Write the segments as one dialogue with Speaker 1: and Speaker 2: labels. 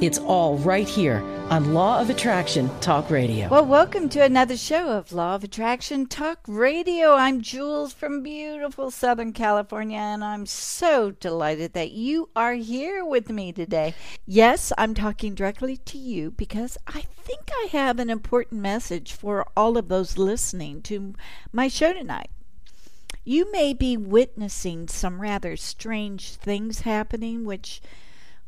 Speaker 1: It's all right here on Law of Attraction Talk Radio.
Speaker 2: Well, welcome to another show of Law of Attraction Talk Radio. I'm Jewels from beautiful Southern California, and I'm so delighted that you are here with me today. Yes, I'm talking directly to you because I think I have an important message for all of those listening to my show tonight. You may be witnessing some rather strange things happening, which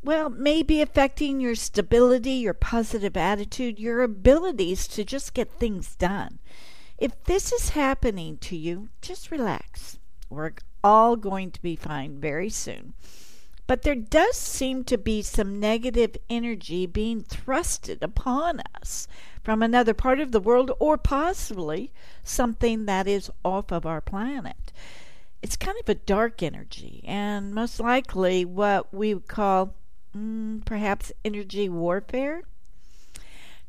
Speaker 2: well, maybe affecting your stability, your positive attitude, your abilities to just get things done. If this is happening to you, just relax. We're all going to be fine very soon. But there does seem to be some negative energy being thrusted upon us from another part of the world or possibly something that is off of our planet. It's kind of a dark energy, and most likely what we would call mm, perhaps energy warfare.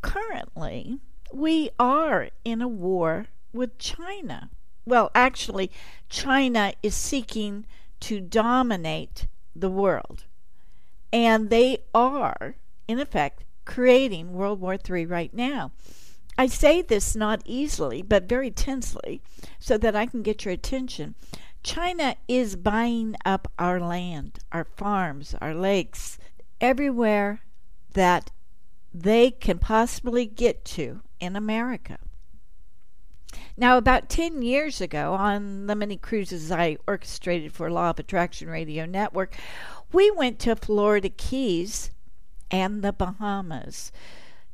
Speaker 2: Currently, we are in a war with China. Well, actually, China is seeking to dominate the world. And they are, in effect, creating World War III right now. I say this not easily, but very tensely, so that I can get your attention. China is buying up our land, our farms, our lakes, everywhere that they can possibly get to in America. Now, about 10 years ago, on the many cruises I orchestrated for Law of Attraction Radio Network, we went to Florida Keys and the Bahamas.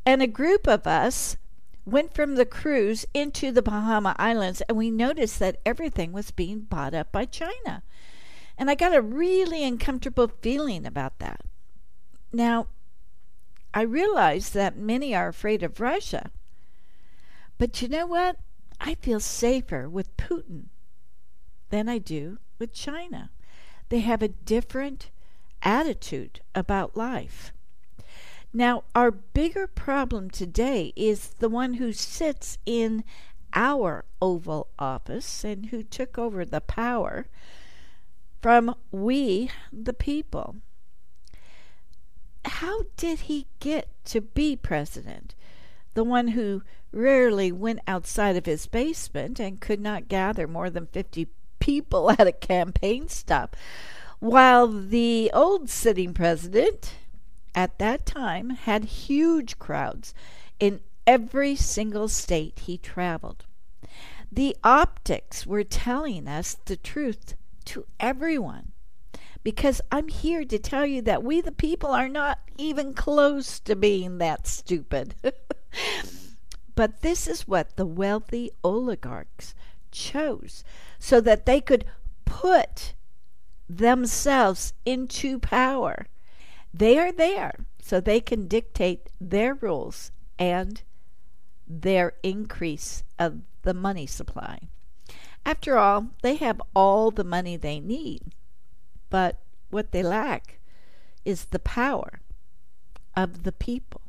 Speaker 2: And a group of us went from the cruise into the Bahama Islands, and we noticed that everything was being bought up by China. And I got a really uncomfortable feeling about that. Now, I realize that many are afraid of Russia. But you know what? I feel safer with Putin than I do with China. They have a different attitude about life. Now, our bigger problem today is the one who sits in our Oval Office and who took over the power from we, the people how did he get to be president? The one who rarely went outside of his basement and could not gather more than 50 people at a campaign stop, while the old sitting president at that time had huge crowds in every single state he traveled. The optics were telling us the truth to everyone because I'm here to tell you that we, the people, are not even close to being that stupid. but this is what the wealthy oligarchs chose so that they could put themselves into power. They are there so they can dictate their rules and their increase of the money supply. After all, they have all the money they need. But what they lack is the power of the people.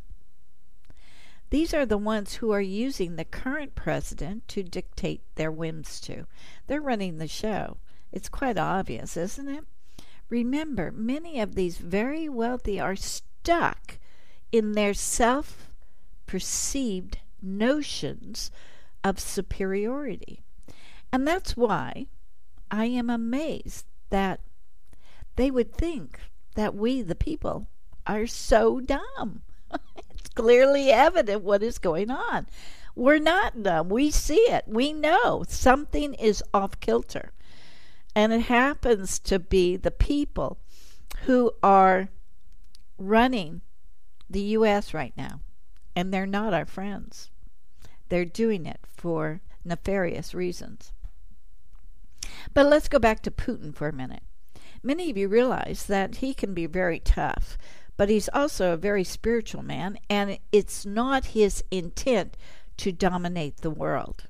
Speaker 2: These are the ones who are using the current president to dictate their whims to. They're running the show. It's quite obvious, isn't it? Remember, many of these very wealthy are stuck in their self perceived notions of superiority. And that's why I am amazed that they would think that we, the people, are so dumb. it's clearly evident what is going on. We're not dumb. We see it. We know something is off kilter. And it happens to be the people who are running the U.S. right now. And they're not our friends. They're doing it for nefarious reasons. But let's go back to Putin for a minute. Many of you realize that he can be very tough, but he's also a very spiritual man, and it's not his intent to dominate the world.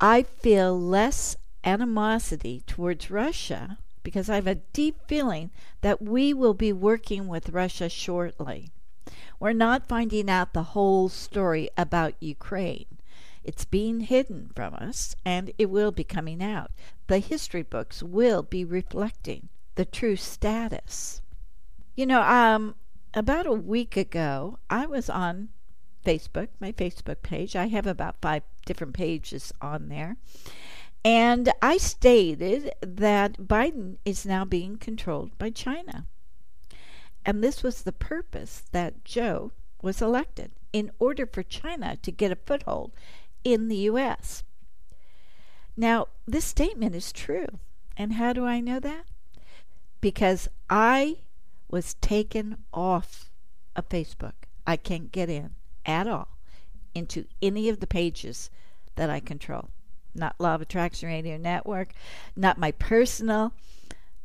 Speaker 2: I feel less animosity towards Russia because I have a deep feeling that we will be working with Russia shortly. We're not finding out the whole story about Ukraine. It's being hidden from us, and it will be coming out. The history books will be reflecting the true status. You know, um, about a week ago, I was on Facebook, my Facebook page. I have about five different pages on there. And I stated that Biden is now being controlled by China. And this was the purpose that Joe was elected in order for China to get a foothold in the U.S. Now, this statement is true. And how do I know that? Because I was taken off of Facebook. I can't get in at all into any of the pages that I control. Not Law of Attraction Radio Network, not my personal,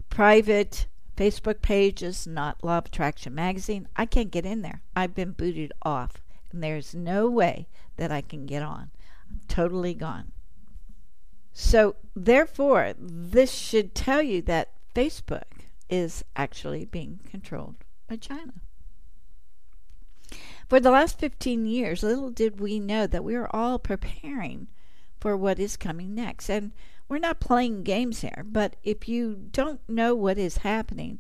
Speaker 2: private Facebook pages, not Law of Attraction Magazine. I can't get in there. I've been booted off, and there's no way that I can get on. I'm totally gone. So, therefore, this should tell you that Facebook is actually being controlled by China. For the last 15 years, little did we know that we were all preparing for what is coming next. And we're not playing games here, but if you don't know what is happening,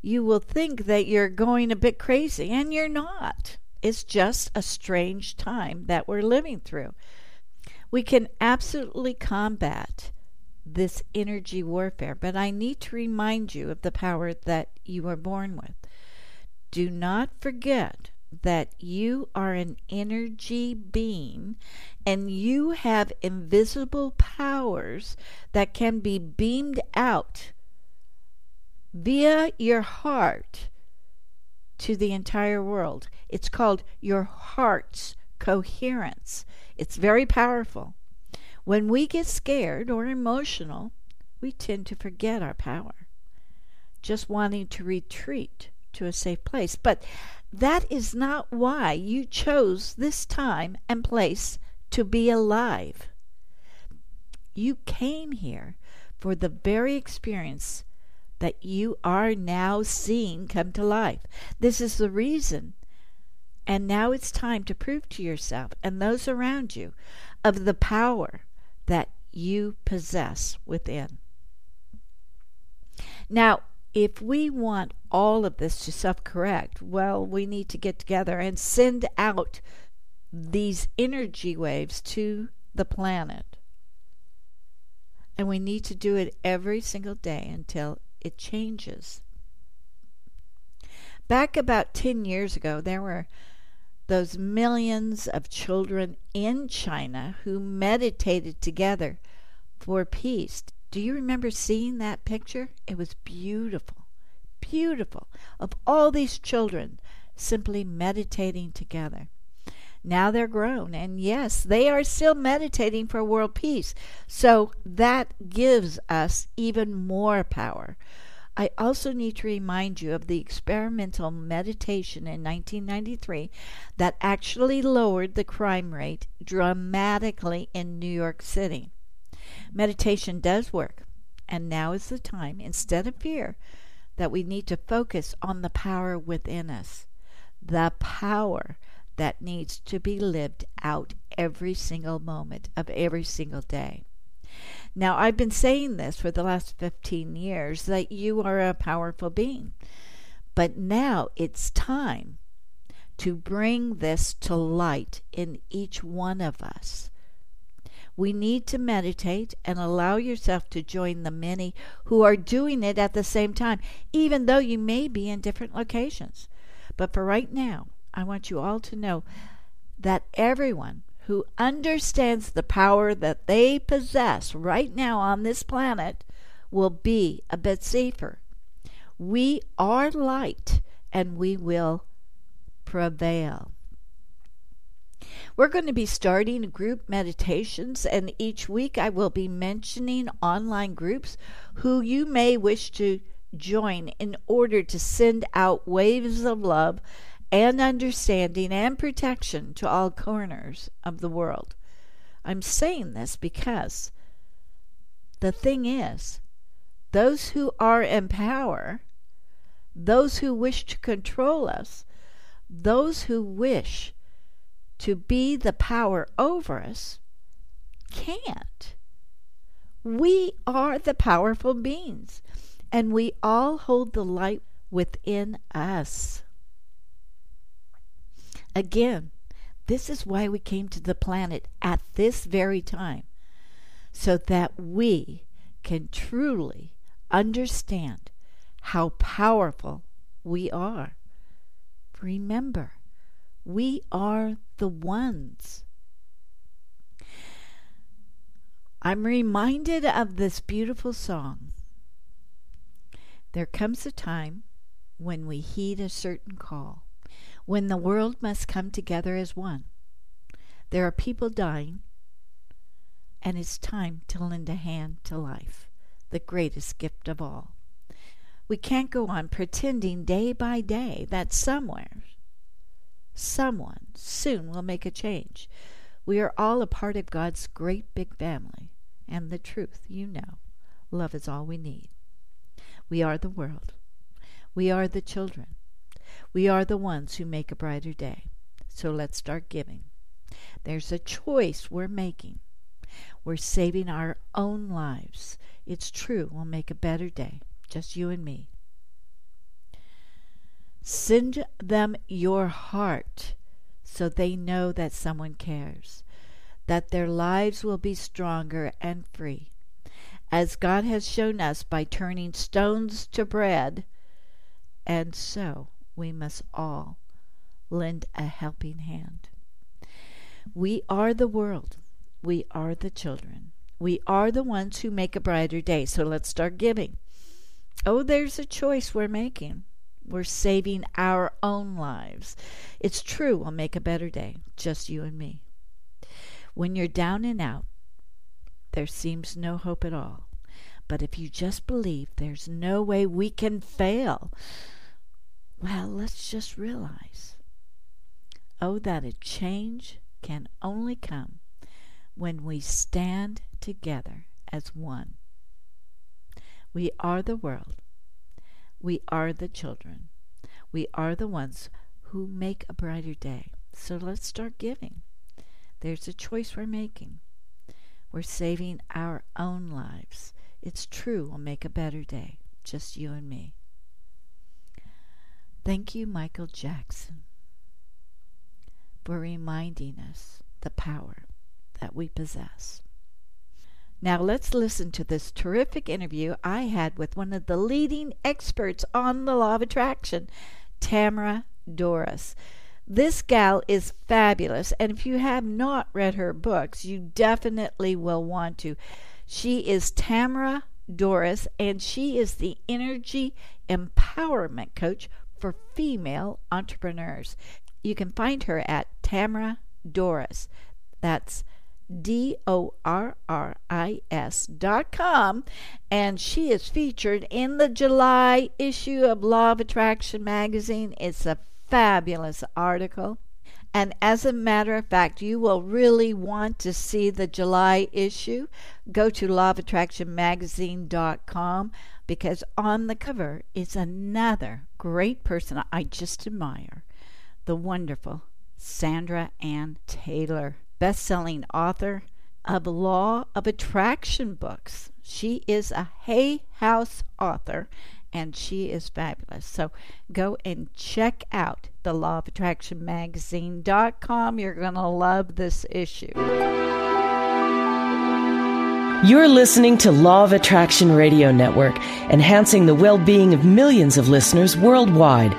Speaker 2: you will think that you're going a bit crazy, and you're not. It's just a strange time that we're living through. We can absolutely combat this energy warfare, but I need to remind you of the power that you are born with. Do not forget that you are an energy being and you have invisible powers that can be beamed out via your heart to the entire world. It's called your heart's coherence. It's very powerful. When we get scared or emotional, we tend to forget our power, just wanting to retreat to a safe place. But that is not why you chose this time and place to be alive. You came here for the very experience that you are now seeing come to life. This is the reason. And now it's time to prove to yourself and those around you of the power that you possess within. Now, if we want all of this to self correct, well, we need to get together and send out these energy waves to the planet. And we need to do it every single day until it changes. Back about 10 years ago, there were those millions of children in China who meditated together for peace. Do you remember seeing that picture? It was beautiful, beautiful, of all these children simply meditating together. Now they're grown, and yes, they are still meditating for world peace. So that gives us even more power. I also need to remind you of the experimental meditation in 1993 that actually lowered the crime rate dramatically in New York City. Meditation does work, and now is the time, instead of fear, that we need to focus on the power within us. The power that needs to be lived out every single moment of every single day. Now, I've been saying this for the last 15 years that you are a powerful being. But now it's time to bring this to light in each one of us. We need to meditate and allow yourself to join the many who are doing it at the same time, even though you may be in different locations. But for right now, I want you all to know that everyone who understands the power that they possess right now on this planet will be a bit safer. We are light and we will prevail. We're going to be starting group meditations, and each week I will be mentioning online groups who you may wish to join in order to send out waves of love and understanding and protection to all corners of the world. I'm saying this because the thing is, those who are in power, those who wish to control us, those who wish to be the power over us, can't. We are the powerful beings, and we all hold the light within us. Again, this is why we came to the planet at this very time, so that we can truly understand how powerful we are. Remember, we are the ones. I'm reminded of this beautiful song. There comes a time when we heed a certain call, when the world must come together as one. There are people dying, and it's time to lend a hand to life, the greatest gift of all. We can't go on pretending day by day that somewhere, someone soon will make a change. We are all a part of God's great big family and the truth, you know. Love is all we need. We are the world. We are the children. We are the ones who make a brighter day. So let's start giving. There's a choice we're making. We're saving our own lives. It's true, we'll make a better day. Just you and me. Send them your heart so they know that someone cares that their lives will be stronger and free. As God has shown us by turning stones to bread, and so we must all lend a helping hand. We are the world. We are the children. We are the ones who make a brighter day. So let's start giving. Oh, there's a choice we're making. We're saving our own lives. It's true, we'll make a better day, just you and me. When you're down and out, there seems no hope at all. But if you just believe there's no way we can fail, well, let's just realize oh, that a change can only come when we stand together as one. We are the world. We are the children. We are the ones who make a brighter day. So let's start giving. There's a choice we're making. We're saving our own lives. It's true, we'll make a better day, just you and me. Thank you, Michael Jackson, for reminding us the power that we possess. Now, let's listen to this terrific interview I had with one of the leading experts on the law of attraction, Tamara Dorris. This gal is fabulous, and if you have not read her books, you definitely will want to. She is Tamara Dorris, and she is the energy empowerment coach for female entrepreneurs. You can find her at Tamara Dorris. That's D O R R I S dot com, and she is featured in the July issue of Law of Attraction magazine. It's a fabulous article. And as a matter of fact, you will really want to see the July issue. Go to lawofattractionmagazine.com because on the cover is another great person I just admire the wonderful Sandra Ann Taylor, best selling author of Law of Attraction books. She is a Hay House author and she is fabulous. So go and check out the Law of Attraction magazine.com. You're going to love this issue.
Speaker 1: You're listening to Law of Attraction Radio Network, enhancing the well being of millions of listeners worldwide.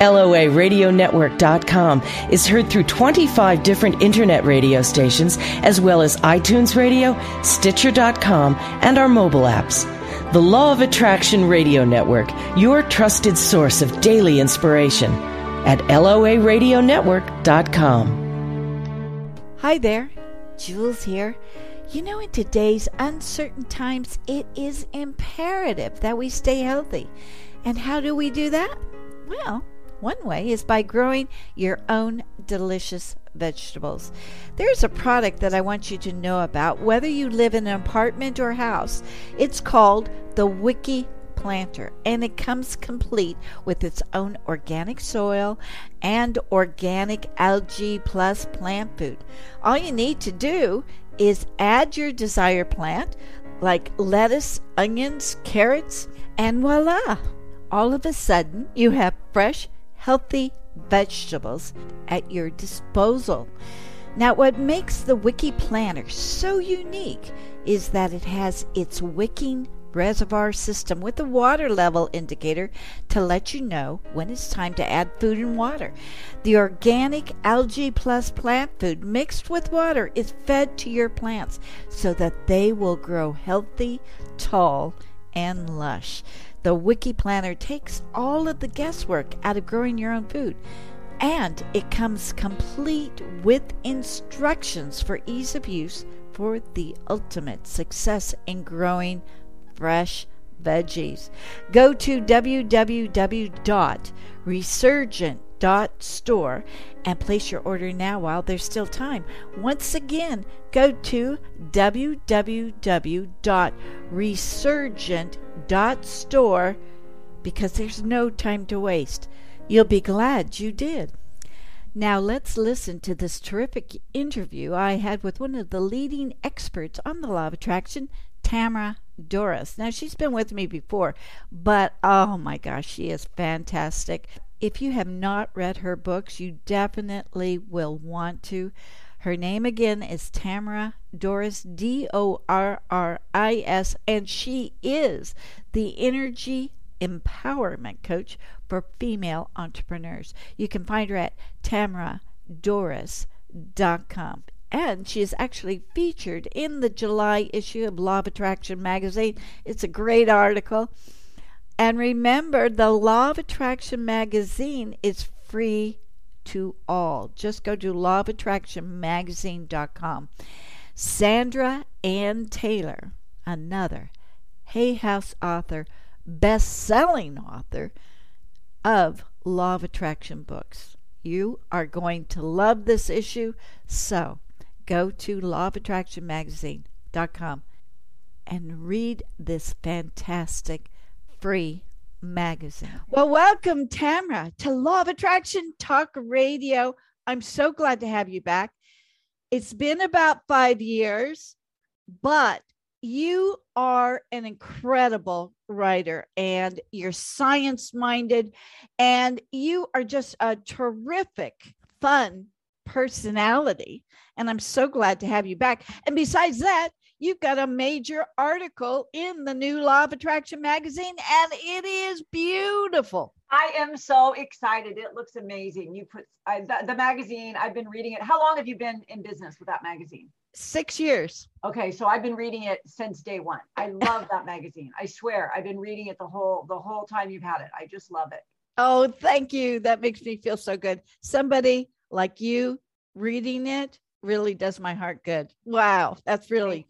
Speaker 1: LOARadionetwork.com is heard through 25 different internet radio stations, as well as iTunes Radio, Stitcher.com, and our mobile apps. The Law of Attraction Radio Network, your trusted source of daily inspiration at LOARadionetwork.com.
Speaker 2: Hi there, Jewels here. You know, in today's uncertain times, it is imperative that we stay healthy. And how do we do that? Well, one way is by growing your own delicious vegetables. There's a product that I want you to know about, whether you live in an apartment or house. It's called the Wiki planter and it comes complete with its own organic soil and organic algae plus plant food. All you need to do is add your desired plant like lettuce, onions, carrots, and voila! All of a sudden, you have fresh, healthy vegetables at your disposal. Now, what makes the Wiki Planter so unique is that it has its wicking reservoir system with a water level indicator to let you know when it's time to add food and water. The organic algae plus plant food mixed with water is fed to your plants so that they will grow healthy, tall, and lush. The Wiki Planter takes all of the guesswork out of growing your own food. And it comes complete with instructions for ease of use for the ultimate success in growing fresh veggies. Go to www.resurgent.store and place your order now while there's still time. Once again, go to www.resurgent.store because there's no time to waste. You'll be glad you did. Now let's listen to this terrific interview I had with one of the leading experts on the law of attraction, Tamara Dorris. Now, she's been with me before, but oh my gosh, she is fantastic. If you have not read her books, you definitely will want to. Her name again is Tamara Dorris, D O R R I S, and she is the energy empowerment coach for female entrepreneurs. You can find her at tamaradorris.com and she is actually featured in the July issue of Law of Attraction magazine. It's a great article. And remember, the Law of Attraction magazine is free to all. Just go to lawofattractionmagazine.com. Sandra Ann Taylor, another Hay House author, best selling author of Law of Attraction books. You are going to love this issue. So, go to lawofattractionmagazine.com and read this fantastic free magazine. Well, welcome, Tamara, to Law of Attraction Talk Radio. I'm so glad to have you back. It's been about five years, but you are an incredible writer and you're science minded and you are just a terrific, fun personality. And I'm so glad to have you back. And besides that, you've got a major article in the new Law of Attraction magazine, and it is beautiful.
Speaker 3: I am so excited. It looks amazing. You put I, the, the magazine, I've been reading it. How long have you been in business with that magazine?
Speaker 2: Six years.
Speaker 3: Okay, so I've been reading it since day one. I love that magazine. I swear, I've been reading it the whole the whole time you've had it. I just love it.
Speaker 2: Oh, thank you. That makes me feel so good. Somebody like you reading it really does my heart good. Wow, that's really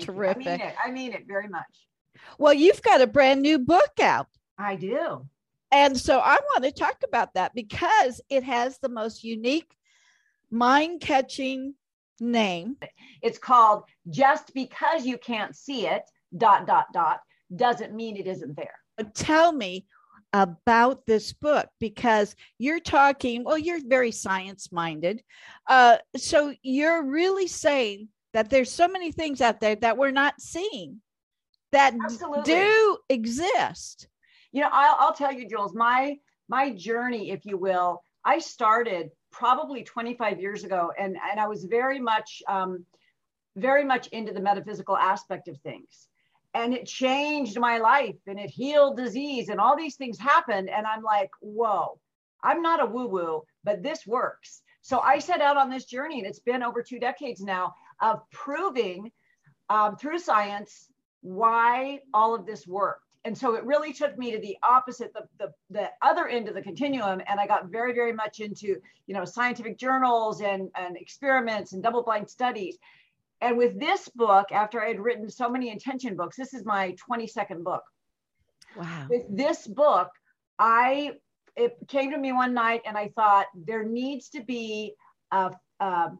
Speaker 2: terrific.
Speaker 3: I mean it. I mean it very much.
Speaker 2: Well, you've got a brand new book out.
Speaker 3: I do.
Speaker 2: And so I want to talk about that because it has the most unique, mind catching name.
Speaker 3: It's called Just Because You Can't See It, dot, dot, dot, doesn't mean it isn't there.
Speaker 2: Tell me about this book because you're talking, well, you're very science minded. Uh, so you're really saying that there's so many things out there that we're not seeing that
Speaker 3: Absolutely.
Speaker 2: do exist.
Speaker 3: You know, I'll, I'll tell you, Jewels, my my journey, if you will, I started probably 25 years ago, and and I was very much um, very much into the metaphysical aspect of things, and it changed my life, and it healed disease, and all these things happened, and I'm like, whoa, I'm not a woo woo, but this works. So I set out on this journey, and it's been over two decades now of proving um, through science why all of this worked and so it really took me to the opposite the, the the other end of the continuum and i got very very much into you know scientific journals and and experiments and double blind studies and with this book, after I had written so many intention books, this is my 22nd book.
Speaker 2: Wow.
Speaker 3: With this book, I it came to me one night and I thought there needs to be a, a,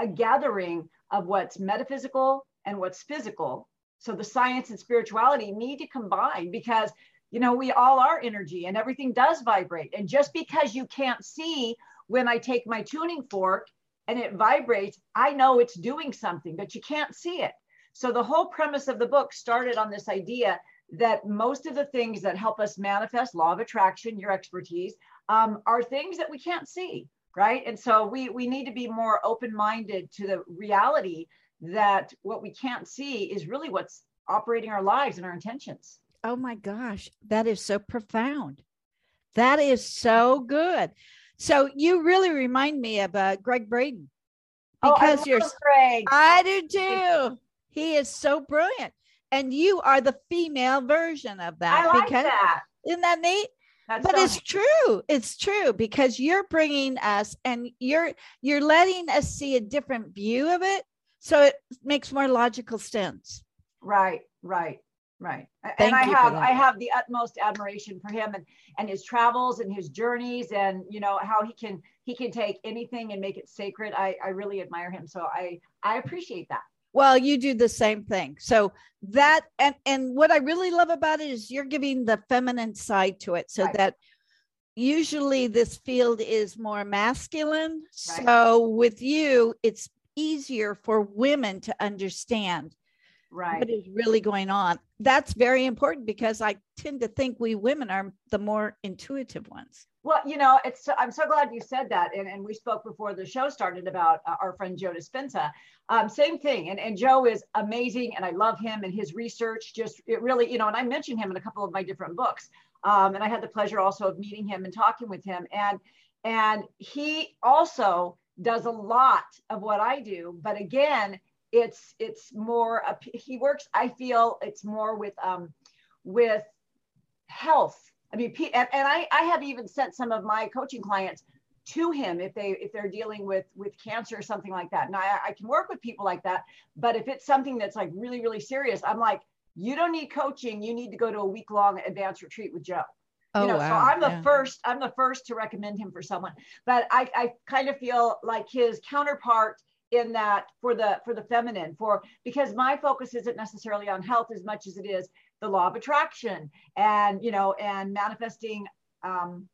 Speaker 3: a gathering of what's metaphysical and what's physical. So the science and spirituality need to combine because you know we all are energy and everything does vibrate. And just because you can't see when I take my tuning fork and it vibrates, I know it's doing something, but you can't see it. So the whole premise of the book started on this idea that most of the things that help us manifest law of attraction, your expertise, um, are things that we can't see, right? And so we we need to be more open-minded to the reality that what we can't see is really what's operating our lives and our intentions.
Speaker 2: Oh my gosh, that is so profound. That is so good. So you really remind me of uh, Gregg Braden
Speaker 3: because oh, you're Greg.
Speaker 2: I do too. He is so brilliant and you are the female version of that.
Speaker 3: I like because, that.
Speaker 2: Isn't that neat? That's but so it's neat. true. It's true because you're bringing us and you're you're letting us see a different view of it, so it makes more logical sense.
Speaker 3: Right. Right. Right. Thank and I have I have the utmost admiration for him and and his travels and his journeys and you know how he can he can take anything and make it sacred. I I really admire him. So I I appreciate that.
Speaker 2: Well, you do the same thing. So that and and what I really love about it is you're giving the feminine side to it so right. that usually this field is more masculine. Right. So with you it's easier for women to understand
Speaker 3: right.
Speaker 2: what is really going on. That's very important because i tend to think we women are the more intuitive ones.
Speaker 3: Well you know it's i'm so glad you said that and, and we spoke before the show started about uh, our friend joe dispenza. Um, same thing and, and joe is amazing and i love him and his research just it really you know and i mentioned him in a couple of my different books. Um, and i had the pleasure also of meeting him and talking with him and and he also does a lot of what i do but again it's it's more he works i feel it's more with um with health i mean and, and i i have even sent some of my coaching clients to him if they if they're dealing with with cancer or something like that now I, I can work with people like that but if it's something that's like really really serious i'm like you don't need coaching you need to go to a week long advanced retreat with joe
Speaker 2: Oh,
Speaker 3: you know,
Speaker 2: wow.
Speaker 3: so I'm the yeah. first, I'm the first to recommend him for someone. But I, I kind of feel like his counterpart in that for the for the feminine for because my focus isn't necessarily on health as much as it is the law of attraction and you know and manifesting um,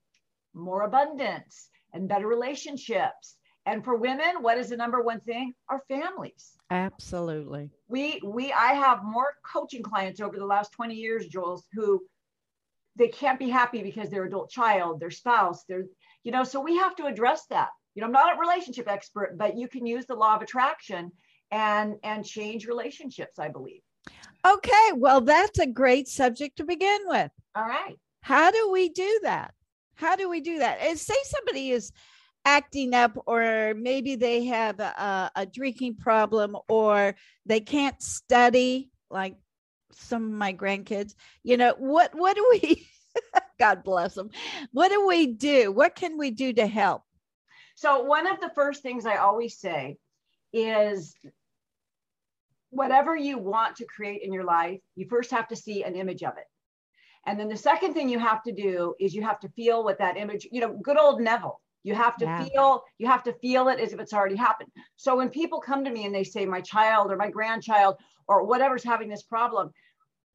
Speaker 3: more abundance and better relationships. And for women what is the number one thing? Our families.
Speaker 2: Absolutely.
Speaker 3: We we i have more coaching clients over the last 20 years Jewels who they can't be happy because their adult child their spouse their you know so we have to address that you know i'm not a relationship expert but you can use the law of attraction and and change relationships i believe.
Speaker 2: Okay well that's a great subject to begin with.
Speaker 3: All right.
Speaker 2: How do we do that? How do we do that? And say somebody is acting up or maybe they have a, a drinking problem or they can't study like some of my grandkids you know what what do we god bless them what do we do? What can we do to help
Speaker 3: so, one of the first things I always say is whatever you want to create in your life, you first have to see an image of it. And then the second thing you have to do is you have to feel what that image, you know, good old Neville. You have to yeah. feel, you have to feel it as if it's already happened. So when people come to me and they say, my child or my grandchild or whatever's having this problem,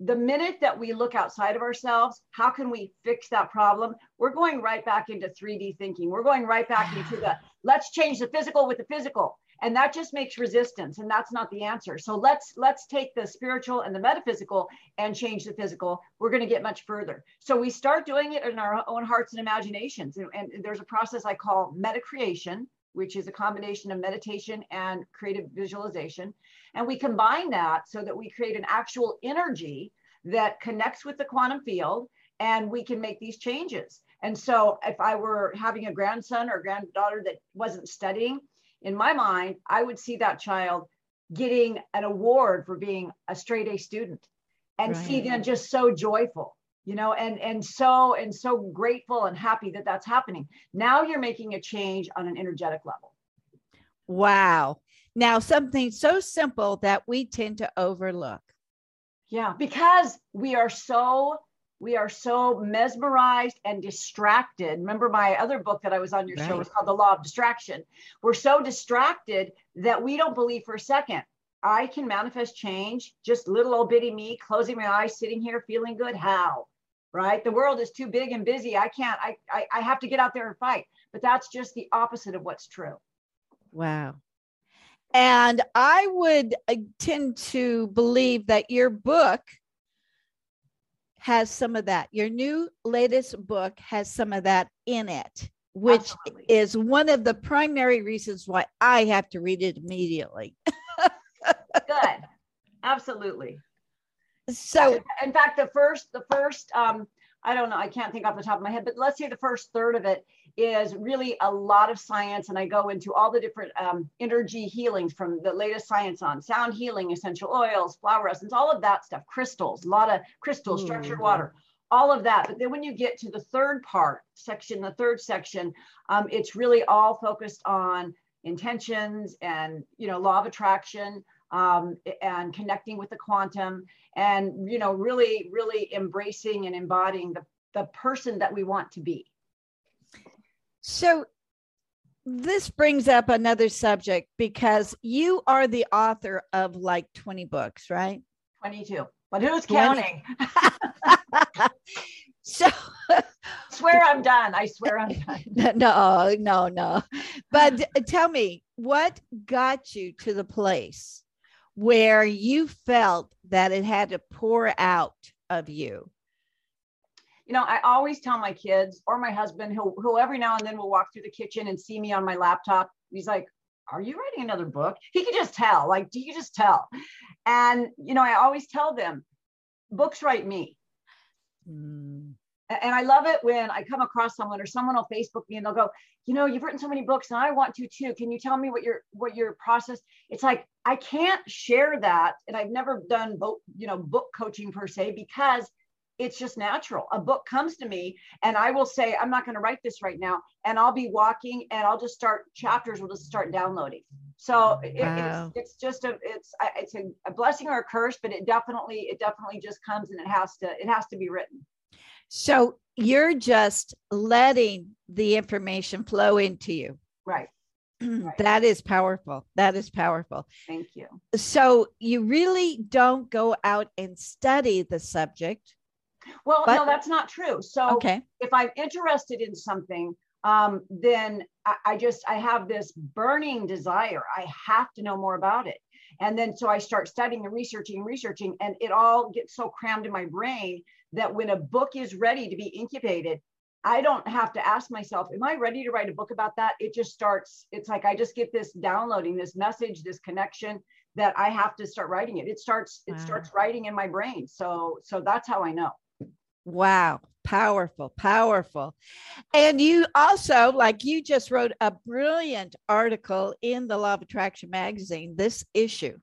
Speaker 3: the minute that we look outside of ourselves, how can we fix that problem? We're going right back into 3D thinking. We're going right back into the let's change the physical with the physical. And that just makes resistance and that's not the answer. So let's let's take the spiritual and the metaphysical and change the physical. We're going to get much further. So we start doing it in our own hearts and imaginations. And, and there's a process I call meta creation, which is a combination of meditation and creative visualization. And we combine that so that we create an actual energy that connects with the quantum field and we can make these changes. And so if I were having a grandson or granddaughter that wasn't studying, in my mind, I would see that child getting an award for being a straight A student and right. see them just so joyful you know and and so and so grateful and happy that that's happening now you're making a change on an energetic level
Speaker 2: Wow. Now, something so simple that we tend to overlook.
Speaker 3: Yeah, because we are so we are so mesmerized and distracted. Remember my other book that I was on your right. show was called The Law of Distraction. We're so distracted that we don't believe for a second I can manifest change. Just little old bitty me closing my eyes, sitting here feeling good. How? Right? The world is too big and busy. I can't. I I, I have to get out there and fight. But that's just the opposite of what's true.
Speaker 2: Wow. And I would uh, tend to believe that your book has some of that. Your new latest book has some of that in it, which Absolutely. is one of the primary reasons why I have to read it immediately.
Speaker 3: Good. Absolutely.
Speaker 2: So
Speaker 3: in fact, the first, the first um, I don't know, I can't think off the top of my head, but let's say the first third of it is really a lot of science. And I go into all the different um, energy healings from the latest science on sound healing, essential oils, flower essence, all of that stuff, crystals, a lot of crystals, structured mm-hmm. water, all of that. But then when you get to the third part section, the third section, um, it's really all focused on intentions and, you know, law of attraction. Um, and connecting with the quantum and you know really really embracing and embodying the, the person that we want to be
Speaker 2: so this brings up another subject because you are the author of like 20 books, right?
Speaker 3: 22. But who's counting?
Speaker 2: so
Speaker 3: swear I'm done. I swear I'm done.
Speaker 2: No, no, no. But tell me, what got you to the place where you felt that it had to pour out of you?
Speaker 3: You know, I always tell my kids or my husband, who, who every now and then will walk through the kitchen and see me on my laptop. He's like, Are you writing another book? He can just tell. Like, do you just tell? And, you know, I always tell them, books write me. Mm. And I love it when I come across someone or someone will Facebook me and they'll go, you know, you've written so many books and I want to too. Can you tell me what your what your process? It's like I can't share that. And I've never done book, you know, book coaching per se because it's just natural. A book comes to me and I will say, I'm not going to write this right now. And I'll be walking and I'll just start chapters will just start downloading. So it, wow. it's, it's just a, it's, it's a, a blessing or a curse, but it definitely, it definitely just comes and it has to, it has to be written.
Speaker 2: So you're just letting the information flow into you.
Speaker 3: Right.
Speaker 2: right. That is powerful. That is powerful.
Speaker 3: Thank you.
Speaker 2: So you really don't go out and study the subject
Speaker 3: well, but, no, that's not true. So okay. if I'm interested in something, um, then I, I just I have this burning desire. I have to know more about it. And then so I start studying and researching and researching, and it all gets so crammed in my brain that when a book is ready to be incubated, I don't have to ask myself, Am I ready to write a book about that? It just starts, it's like I just get this downloading, this message, this connection that I have to start writing it. It starts, wow. it starts writing in my brain. So so that's how I know.
Speaker 2: Wow. Powerful, powerful. And you also, like you just wrote a brilliant article in the Law of Attraction magazine, this issue.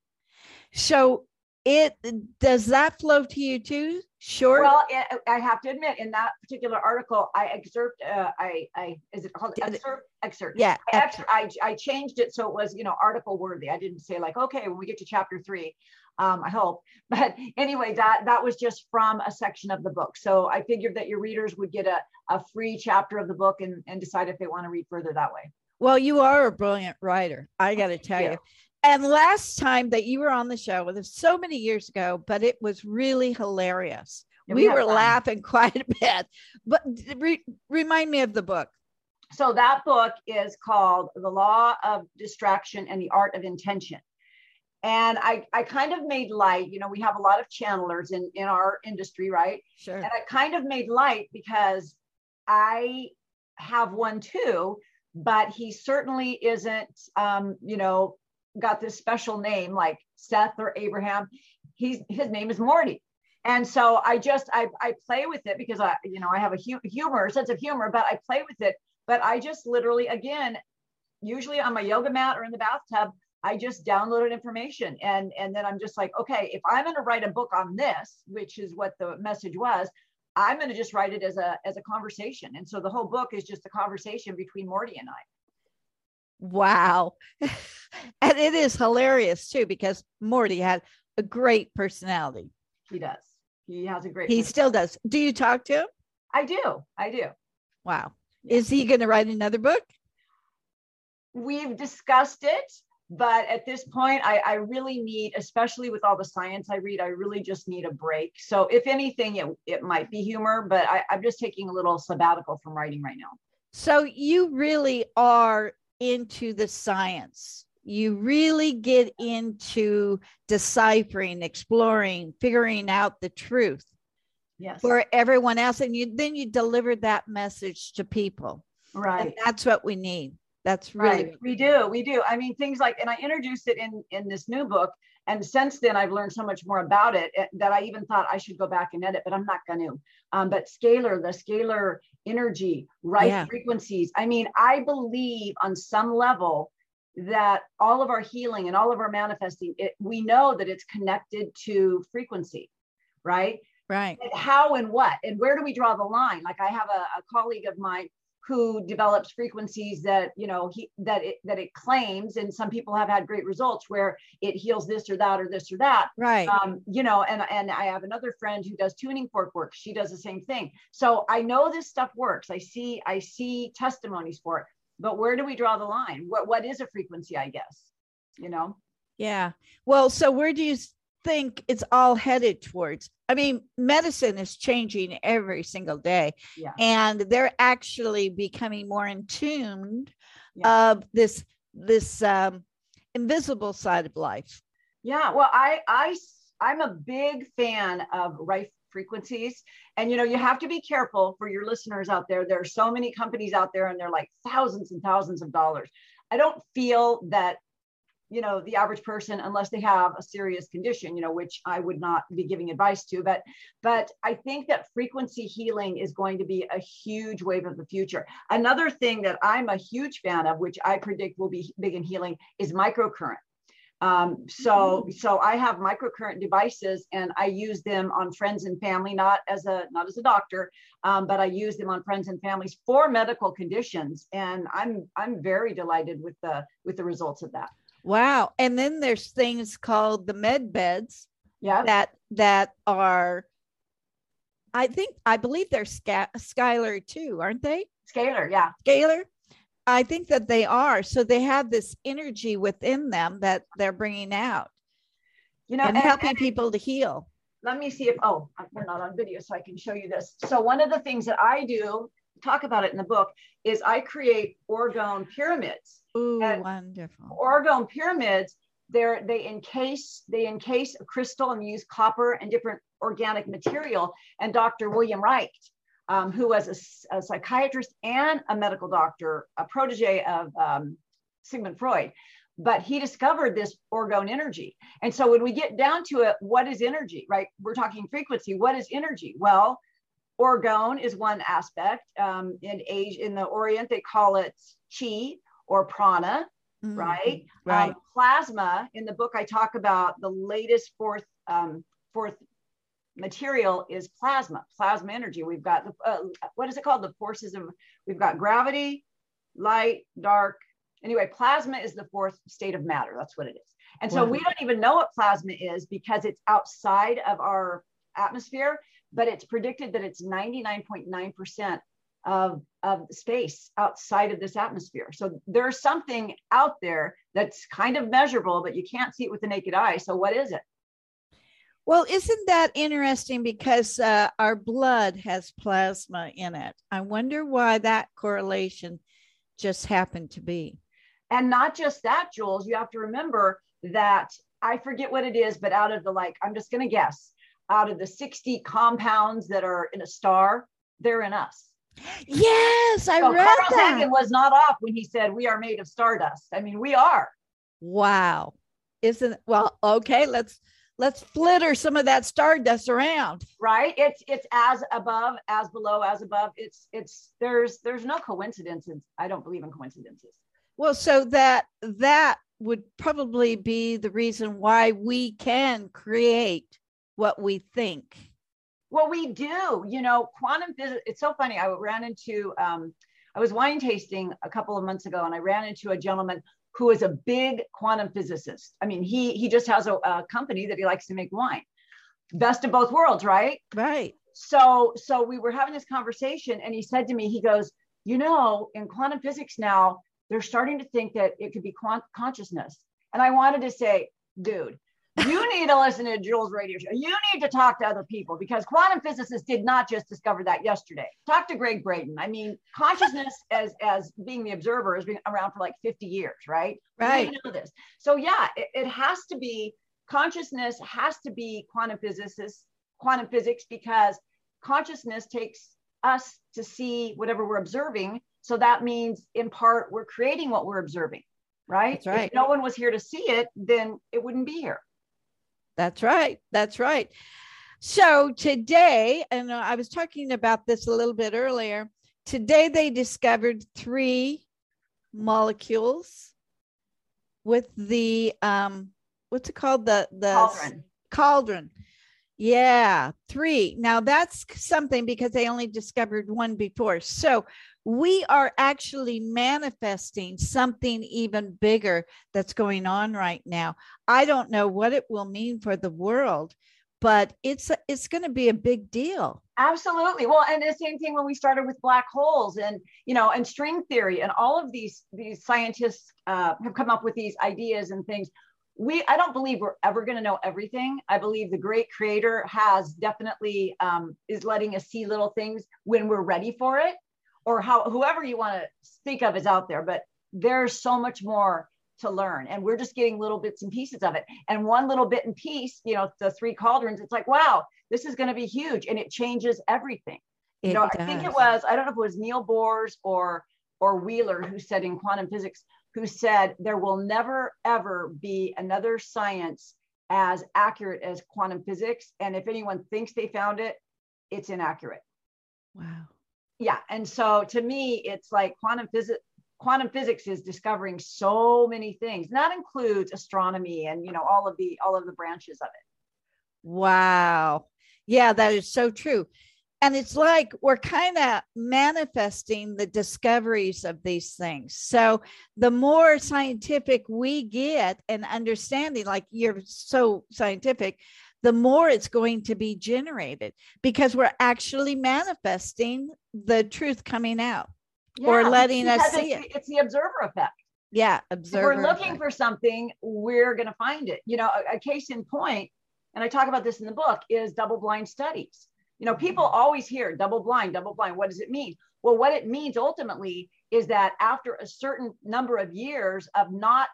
Speaker 2: So it does that flow to you too? Sure.
Speaker 3: Well, it, I have to admit, in that particular article, I excerpt. Uh, I, I is it called excerpt? Excerpt.
Speaker 2: Yeah.
Speaker 3: I, excerpt. I, I changed it so it was you know article worthy. I didn't say like okay when we get to chapter three, um, I hope. But anyway, that that was just from a section of the book. So I figured that your readers would get a, a free chapter of the book and, and decide if they want to read further that way.
Speaker 2: Well, you are a brilliant writer. I got to tell you. And last time that you were on the show, was so many years ago, but it was really hilarious. Yeah, we, we were fun. laughing quite a bit. But re- remind me of the book.
Speaker 3: So that book is called The Law of Distraction and the Art of Intention. And I, I kind of made light, you know, we have a lot of channelers in, in our industry, right?
Speaker 2: Sure.
Speaker 3: And I kind of made light because I have one too, but he certainly isn't, um, you know, got this special name like Seth or Abraham. He's his name is Morty. And so I just I, I play with it because I you know I have a hu- humor sense of humor, but I play with it. But I just literally again, usually on my yoga mat or in the bathtub, I just downloaded information and and then I'm just like, okay, if I'm going to write a book on this, which is what the message was, I'm going to just write it as a as a conversation. And so the whole book is just a conversation between Morty and I.
Speaker 2: Wow. and it is hilarious too because Morty had a great personality.
Speaker 3: He does. He has a great.
Speaker 2: He still does. Do you talk to him?
Speaker 3: I do. I do.
Speaker 2: Wow. Is he going to write another book?
Speaker 3: We've discussed it, but at this point, I, I really need, especially with all the science I read, I really just need a break. So, if anything, it, it might be humor, but I, I'm just taking a little sabbatical from writing right now.
Speaker 2: So, you really are into the science. You really get into deciphering, exploring, figuring out the truth
Speaker 3: yes.
Speaker 2: for everyone else. And you then you deliver that message to people.
Speaker 3: Right.
Speaker 2: And that's what we need. That's really
Speaker 3: right. We do. We do. I mean, things like, and I introduced it in in this new book. And since then, I've learned so much more about it eh, that I even thought I should go back and edit, but I'm not going to. Um, but scalar, the scalar energy, right yeah. frequencies. I mean, I believe on some level that all of our healing and all of our manifesting, it, we know that it's connected to frequency, right?
Speaker 2: Right.
Speaker 3: And how and what and where do we draw the line? Like I have a, a colleague of mine who develops frequencies that you know he that it that it claims and some people have had great results where it heals this or that or this or that.
Speaker 2: Right.
Speaker 3: Um you know and and i have another friend who does tuning fork work. She does the same thing. So i know this stuff works. I see i see testimonies for it but where do we draw the line? What what is a frequency i guess you know?
Speaker 2: Yeah. Well so where do you think it's all headed towards. I mean, medicine is changing every single day,
Speaker 3: yeah.
Speaker 2: and they're actually becoming more in tune yeah. of this this um, invisible side of life.
Speaker 3: Yeah, well, I I I'm a big fan of right frequencies, and you know you have to be careful for your listeners out there. There are so many companies out there, and they're like thousands and thousands of dollars. I don't feel that you know the average person unless they have a serious condition you know which i would not be giving advice to but but i think that frequency healing is going to be a huge wave of the future. Another thing that i'm a huge fan of which i predict will be big in healing is microcurrent. Um, so mm-hmm. so i have microcurrent devices and i use them on friends and family not as a not as a doctor um, but i use them on friends and families for medical conditions. And i'm i'm very delighted with the with the results of that
Speaker 2: Wow. And then there's things called the med beds.
Speaker 3: Yeah.
Speaker 2: That that are I think I believe they're sca- scalar too, aren't they?
Speaker 3: Scalar, yeah.
Speaker 2: Scalar. I think that they are. So they have this energy within them that they're bringing out. You know, and, and helping and, people to heal.
Speaker 3: Let me see if oh, we're not on video, so I can show you this. So one of the things that I do, talk about it in the book, is I create orgone pyramids.
Speaker 2: Ooh, wonderful.
Speaker 3: Orgone pyramids, they're, they encase they encase a crystal and use copper and different organic material. And Dr. William Reich, um, who was a, a, psychiatrist and a medical doctor, a protege of um, Sigmund Freud, but he discovered this orgone energy. And so when we get down to it, what is energy, right? We're talking frequency. What is energy? Well, orgone is one aspect. Um, in age in the Orient, they call it chi or prana, mm-hmm. right?
Speaker 2: Right. Um,
Speaker 3: plasma. In the book, I talk about the latest fourth um, fourth material is plasma, plasma energy. We've got the uh, what is it called? The forces of we've got gravity, light, dark. Anyway, plasma is the fourth state of matter. That's what it is. And so wow. we don't even know what plasma is because it's outside of our atmosphere, but it's predicted that it's 99.9% of, of space outside of this atmosphere. So there's something out there that's kind of measurable, but you can't see it with the naked eye. So what is it?
Speaker 2: Well, isn't that interesting because uh, our blood has plasma in it? I wonder why that correlation just happened to be.
Speaker 3: And not just that, Jules, you have to remember that I forget what it is, but out of the like, I'm just going to guess, out of the 60 compounds that are in a star, they're in us.
Speaker 2: Yes, I so read
Speaker 3: Carl
Speaker 2: that.
Speaker 3: Sagan was not off when he said we are made of stardust. I mean, we are.
Speaker 2: Wow. Isn't well, okay, let's let's flitter some of that stardust around.
Speaker 3: Right? It's it's as above, as below, as above. It's it's there's there's no coincidences. I don't believe in coincidences.
Speaker 2: Well, so that that would probably be the reason why we can create what we think
Speaker 3: well, we do. You know, quantum physics. It's so funny. I ran into. Um, I was wine tasting a couple of months ago and I ran into a gentleman who is a big quantum physicist. I mean, he he just has a, a company that he likes to make wine. Best of both worlds, right?
Speaker 2: Right.
Speaker 3: So so we were having this conversation and he said to me, he goes, "You know, in quantum physics now, they're starting to think that it could be quant- consciousness." And I wanted to say, dude, you need to listen to Jules' radio show. You need to talk to other people because quantum physicists did not just discover that yesterday. Talk to Gregg Braden. I mean, consciousness as as being the observer has been around for like 50 years, right?
Speaker 2: Right.
Speaker 3: We know this. So yeah, it, it has to be consciousness has to be quantum physicists, quantum physics, because consciousness takes us to see whatever we're observing. So that means in part we're creating what we're observing, right?
Speaker 2: That's right.
Speaker 3: If no one was here to see it, then it wouldn't be here.
Speaker 2: That's right. That's right. So today, and I was talking about this a little bit earlier, today they discovered three molecules with the um what's it called the the
Speaker 3: Cauldron.
Speaker 2: cauldron yeah three now that's something because they only discovered one before so we are actually manifesting something even bigger that's going on right now i don't know what it will mean for the world but it's it's going to be a big deal
Speaker 3: Absolutely. Well, and the same thing when we started with black holes and you know and string theory and all of these these scientists uh, have come up with these ideas and things. We I don't believe we're ever going to know everything. I believe the great creator has definitely um, is letting us see little things when we're ready for it, or how whoever you want to speak of is out there. But there's so much more to learn and we're just getting little bits and pieces of it. And one little bit and piece you know the three cauldrons it's like wow this is going to be huge and it changes everything. You
Speaker 2: It
Speaker 3: know i think it was i don't know if it was neil bohr's or or wheeler who said in quantum physics who said there will never ever be another science as accurate as quantum physics and if anyone thinks they found it it's inaccurate.
Speaker 2: Wow
Speaker 3: yeah and so to me it's like quantum physics quantum physics is discovering so many things and that includes astronomy and you know all of the all of the branches of it
Speaker 2: Wow. Yeah, that is so true. And it's like we're kind of manifesting the discoveries of these things. So the more scientific we get and understanding, like you're so scientific, the more it's going to be generated because we're actually manifesting the truth coming out. Or letting us see
Speaker 3: it's, it's the observer effect
Speaker 2: Yeah,
Speaker 3: if
Speaker 2: observer.
Speaker 3: we're looking
Speaker 2: effect.
Speaker 3: for something we're going to find it you know a, a case in point and i talk about this in the book is double blind studies you know people
Speaker 2: Mm-hmm.
Speaker 3: always hear double blind double blind what does it mean well what it means ultimately is that after a certain number of years of not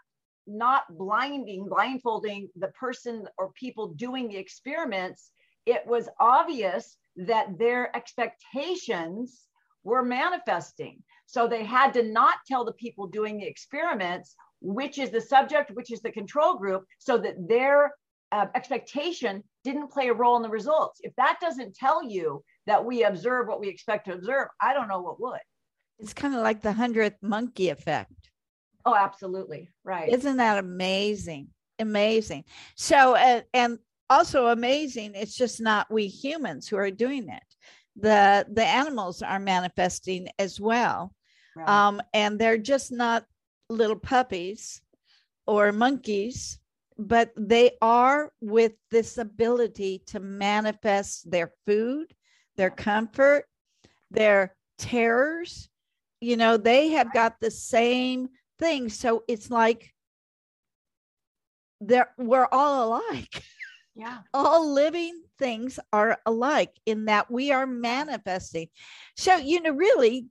Speaker 3: not blinding blindfolding the person or people doing the experiments it was obvious that their expectations were manifesting so they had to not tell the people doing the experiments which is the subject, which is the control group, so that their uh, expectation didn't play a role in the results. If that doesn't tell you that we observe what we expect to observe, I don't know what would.
Speaker 2: It's kind of like the hundredth monkey effect.
Speaker 3: Oh, absolutely. Right.
Speaker 2: Isn't that amazing? Amazing. So, uh, and also amazing, it's just not we humans who are doing it. The the animals are manifesting as well.
Speaker 3: Right.
Speaker 2: Um, and they're just not little puppies or monkeys, but they are with this ability to manifest their food, their comfort, their terrors. You know, they have got the same thing. So it's like they're we're all alike.
Speaker 3: yeah.
Speaker 2: all living things are alike in that we are manifesting. So, you know, really,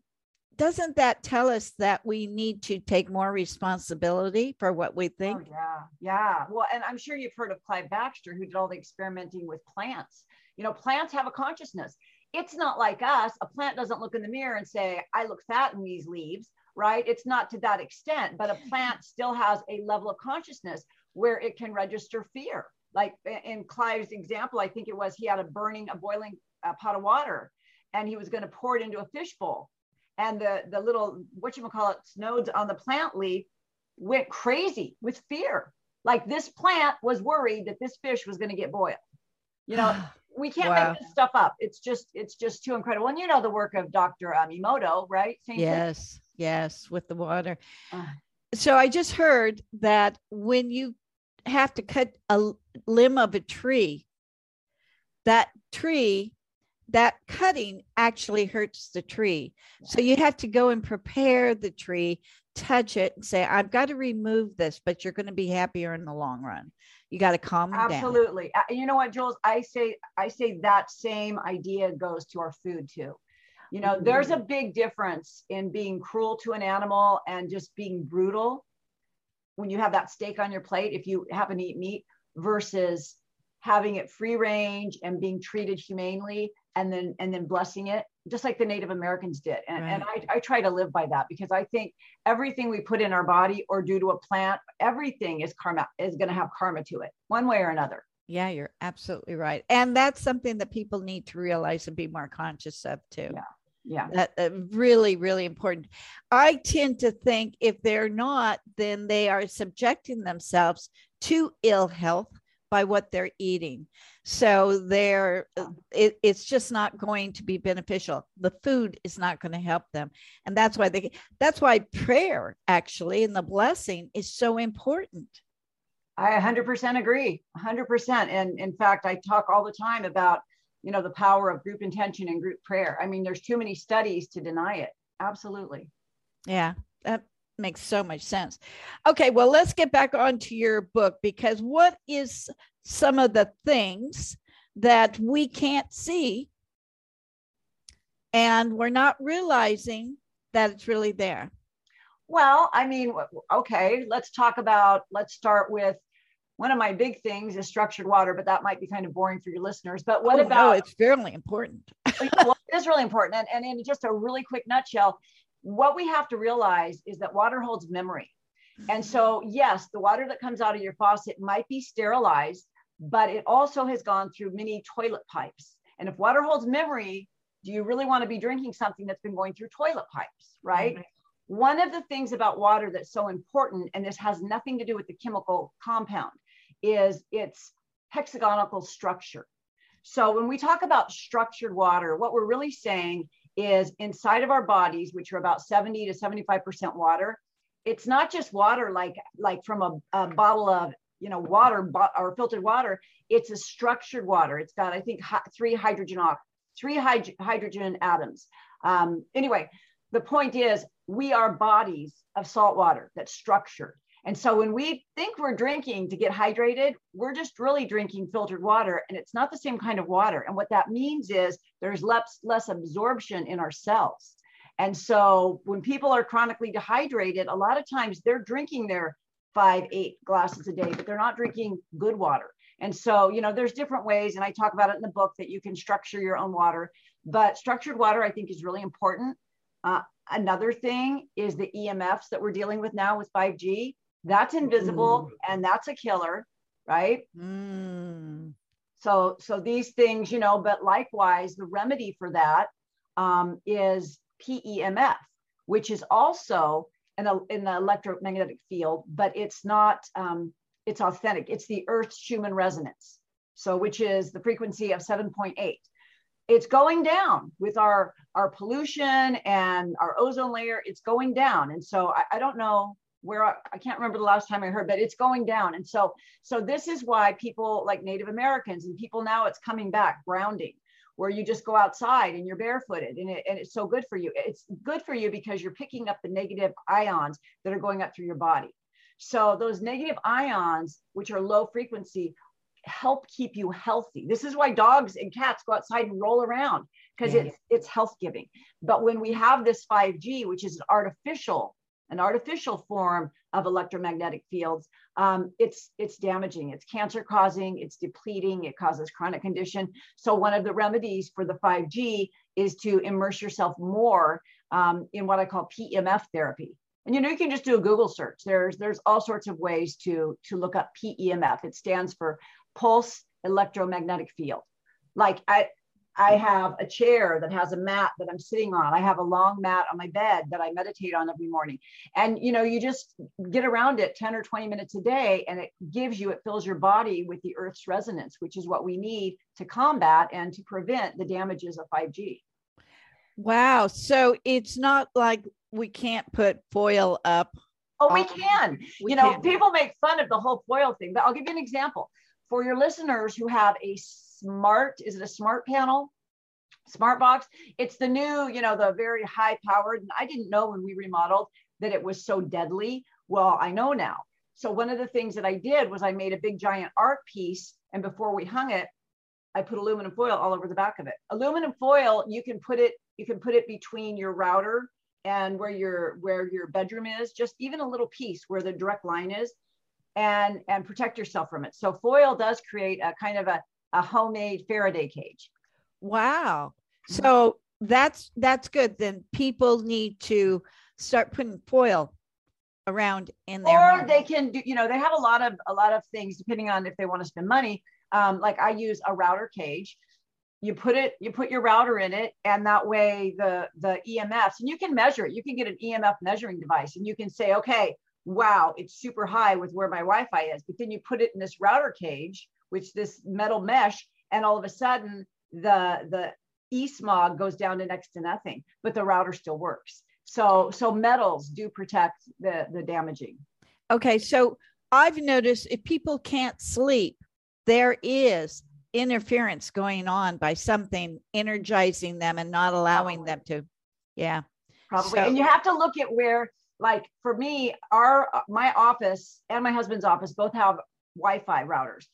Speaker 2: doesn't that tell us that we need to take more responsibility for what we oh, think?
Speaker 3: Oh, yeah. Yeah. Well, and I'm sure you've heard of Clive Backster, who did all the experimenting with plants. You know, plants have a consciousness. It's not like us. A plant doesn't look in the mirror and say, I look fat in these leaves, right? It's not to that extent, but a plant still has a level of consciousness where it can register fear. Like in Clive's example, I think it was he had a burning, a boiling uh, pot of water and he was going to pour it into a fishbowl. And the, the little, what you call it, nodes on the plant leaf went crazy with fear. Like this plant was worried that this fish was going to get boiled. You know, we can't
Speaker 2: Wow.
Speaker 3: make this stuff up. It's just it's just too incredible. And you know the work of Dr. Amimoto, um, right? Same thing.
Speaker 2: Yes, yes, with the water. So I just heard that when you have to cut a limb of a tree, that tree, that cutting actually hurts the tree. So you have to go and prepare the tree, touch it, and say, I've got to remove this, but you're going to be happier in the long run. You got to calm them down.
Speaker 3: Absolutely. You know what, Jules? I say I say that same idea goes to our food too. You know, there's
Speaker 2: Mm-hmm.
Speaker 3: a big difference in being cruel to an animal and just being brutal when you have that steak on your plate if you happen to eat meat versus having it free range and being treated humanely and then and then blessing it just like the native americans did and, and I, I try to live by that because i think everything we put in our body or do to a plant everything is karma is going to have karma to it one way or another
Speaker 2: Yeah, you're absolutely right. And that's something that people need to realize and be more conscious of too.
Speaker 3: Yeah. yeah
Speaker 2: That, that really, really important. I tend to think if they're not, then they are subjecting themselves to ill health by what they're eating. So they're it, it's just not going to be beneficial. The food is not going to help them. And that's why they that's why prayer actually and the blessing is so important.
Speaker 3: I 100% agree. 100%. And in fact, I talk all the time about, you know, the power of group intention and group prayer. I mean, there's too many studies to deny it. Absolutely.
Speaker 2: Yeah, that makes so much sense. Okay, well, let's get back onto your book because what is some of the things that we can't see and we're not realizing that it's really there?
Speaker 3: Well, I mean, okay, let's talk about, let's start with one of my big things is structured water, but that might be kind of boring for your listeners. But what
Speaker 2: Oh, no,
Speaker 3: about
Speaker 2: it's fairly important.
Speaker 3: well, it is really important. And, and in just a really quick nutshell, what we have to realize is that water holds memory. And so, yes, the water that comes out of your faucet might be sterilized, but it also has gone through many toilet pipes. And if water holds memory, do you really want to be drinking something that's been going through toilet pipes, right? One of the things about water that's so important, and this has nothing to do with the chemical compound, is its hexagonal structure. So when we talk about structured water, what we're really saying is inside of our bodies, which are about 70 to 75% water, it's not just water like like from a, a bottle of you know water or filtered water. It's a structured water. It's got I think hi- three hydrogen off three hyd- hydrogen atoms. Um, anyway, the point is we are bodies of salt water that's structured. And so when we think we're drinking to get hydrated, we're just really drinking filtered water and it's not the same kind of water. And what that means is there's less, less absorption in our cells. And so when people are chronically dehydrated, a lot of times they're drinking their five, eight glasses a day, but they're not drinking good water. And so, you know, there's different ways, and I talk about it in the book that you can structure your own water. But structured water, I think, is really important. Uh, another thing is the EMFs that we're dealing with now with 5G. That's invisible and that's a killer, right?
Speaker 2: Mm,
Speaker 3: So, so these things, you know, but likewise, the remedy for that um, is PEMF, which is also an, el- in the electromagnetic field, but it's not, um, it's authentic. It's the Earth's Schumann resonance. So, which is the frequency of 7.8. It's going down with our, our pollution and our ozone layer. It's going down. And so I, I don't know where I, I can't remember the last time I heard, but it's going down. And so, so this is why people like Native Americans and people now it's coming back grounding where you just go outside and you're barefooted and, it, and it's so good for you. It's good for you because you're picking up the negative ions that are going up through your body. So those negative ions, which are low frequency, help keep you healthy. This is why dogs and cats go outside and roll around because
Speaker 2: Yeah.
Speaker 3: it's it's health giving. But when we have this 5G, which is an artificial an artificial form of electromagnetic fields, um, it's it's damaging. It's cancer causing. It's depleting. It causes chronic condition. So one of the remedies for the 5G is to immerse yourself more um, in what I call PEMF therapy. And you know you can just do a Google search. There's there's all sorts of ways to to look up PEMF. It stands for pulse electromagnetic field. Like I I have a chair that has a mat that I'm sitting on. I have a long mat on my bed that I meditate on every morning. And you know, you just get around it 10 or 20 minutes a day and it gives you, it fills your body with the earth's resonance, which is what we need to combat and to prevent the damages of 5G.
Speaker 2: Wow. So it's not like we can't put foil up.
Speaker 3: Oh, we um, can. We you know, can. people make fun of the whole foil thing, but I'll give you an example. For your listeners who have a smart, is it a smart panel? Smart box. It's the new, you know, the very high powered. And I didn't know when we remodeled that it was so deadly. Well, I know now. So one of the things that I did was I made a big giant art piece. And before we hung it, I put aluminum foil all over the back of it. Aluminum foil, you can put it, you can put it between your router and where your where your bedroom is, just even a little piece where the direct line is, and and protect yourself from it. So foil does create a kind of a, a homemade Faraday cage.
Speaker 2: Wow. So that's that's good. Then people need to start putting foil around in there.
Speaker 3: Or home. they can do, you know, they have a lot of a lot of things depending on if they want to spend money um, like I use a router cage. You put it, you put your router in it, and that way the the EMFs, and you can measure it. You can get an EMF measuring device, and you can say, okay, wow, it's super high with where my Wi-Fi is. But then you put it in this router cage, which this metal mesh, and all of a sudden the the e-smog goes down to next to nothing, but the router still works. So so metals do protect the the damaging.
Speaker 2: Okay, so I've noticed if people can't sleep, there is interference going on by something energizing them and not allowing Probably. them to yeah
Speaker 3: Probably. So, and you have to look at where like for me our my office and my husband's office both have wi-fi routers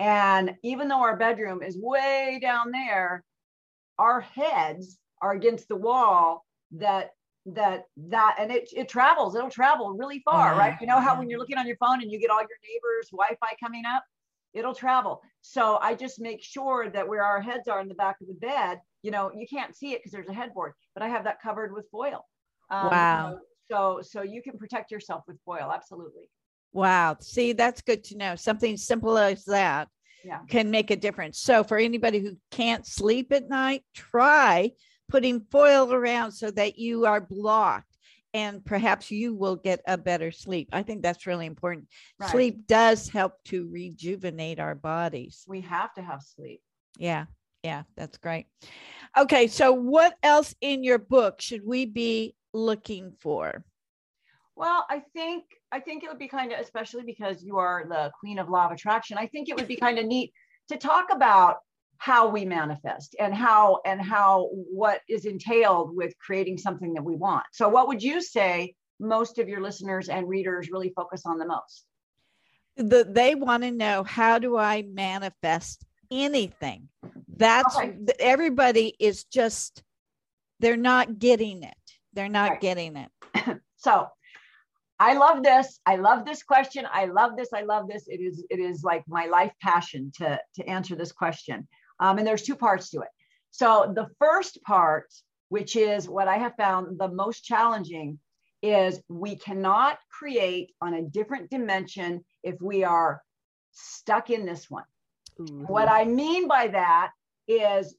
Speaker 3: and even though our bedroom is way down there our heads are against the wall that that that and it, it travels it'll travel really far uh-huh. right you know how when you're looking on your phone and you get all your neighbors wi-fi coming up it'll travel. So I just make sure that where our heads are in the back of the bed, you know, you can't see it because there's a headboard, but I have that covered with foil.
Speaker 2: Um, wow.
Speaker 3: So, so you can protect yourself with foil. Absolutely.
Speaker 2: Wow. See, that's good to know. Something simple as that
Speaker 3: yeah.
Speaker 2: can make a difference. So for anybody who can't sleep at night, try putting foil around so that you are blocked and perhaps you will get a better sleep. I think that's really important. Right. Sleep does help to rejuvenate our bodies.
Speaker 3: We have to have sleep.
Speaker 2: Yeah. Yeah, that's great. Okay, so what else in your book should we be looking for?
Speaker 3: Well, I think I think it would be kind of especially because you are the queen of law of attraction. I think it would be kind of neat to talk about how we manifest and how and how what is entailed with creating something that we want so what would you say most of your listeners and readers really focus on the most
Speaker 2: the, they want to know how do i manifest anything that's okay. everybody is just they're not getting it they're not right. getting it
Speaker 3: so I love this. I love this question. I love this. I love this. It is it is like my life passion to to answer this question. Um, and there's two parts to it. So the first part, which is what I have found the most challenging, is we cannot create on a different dimension if we are stuck in this one. What I mean by that is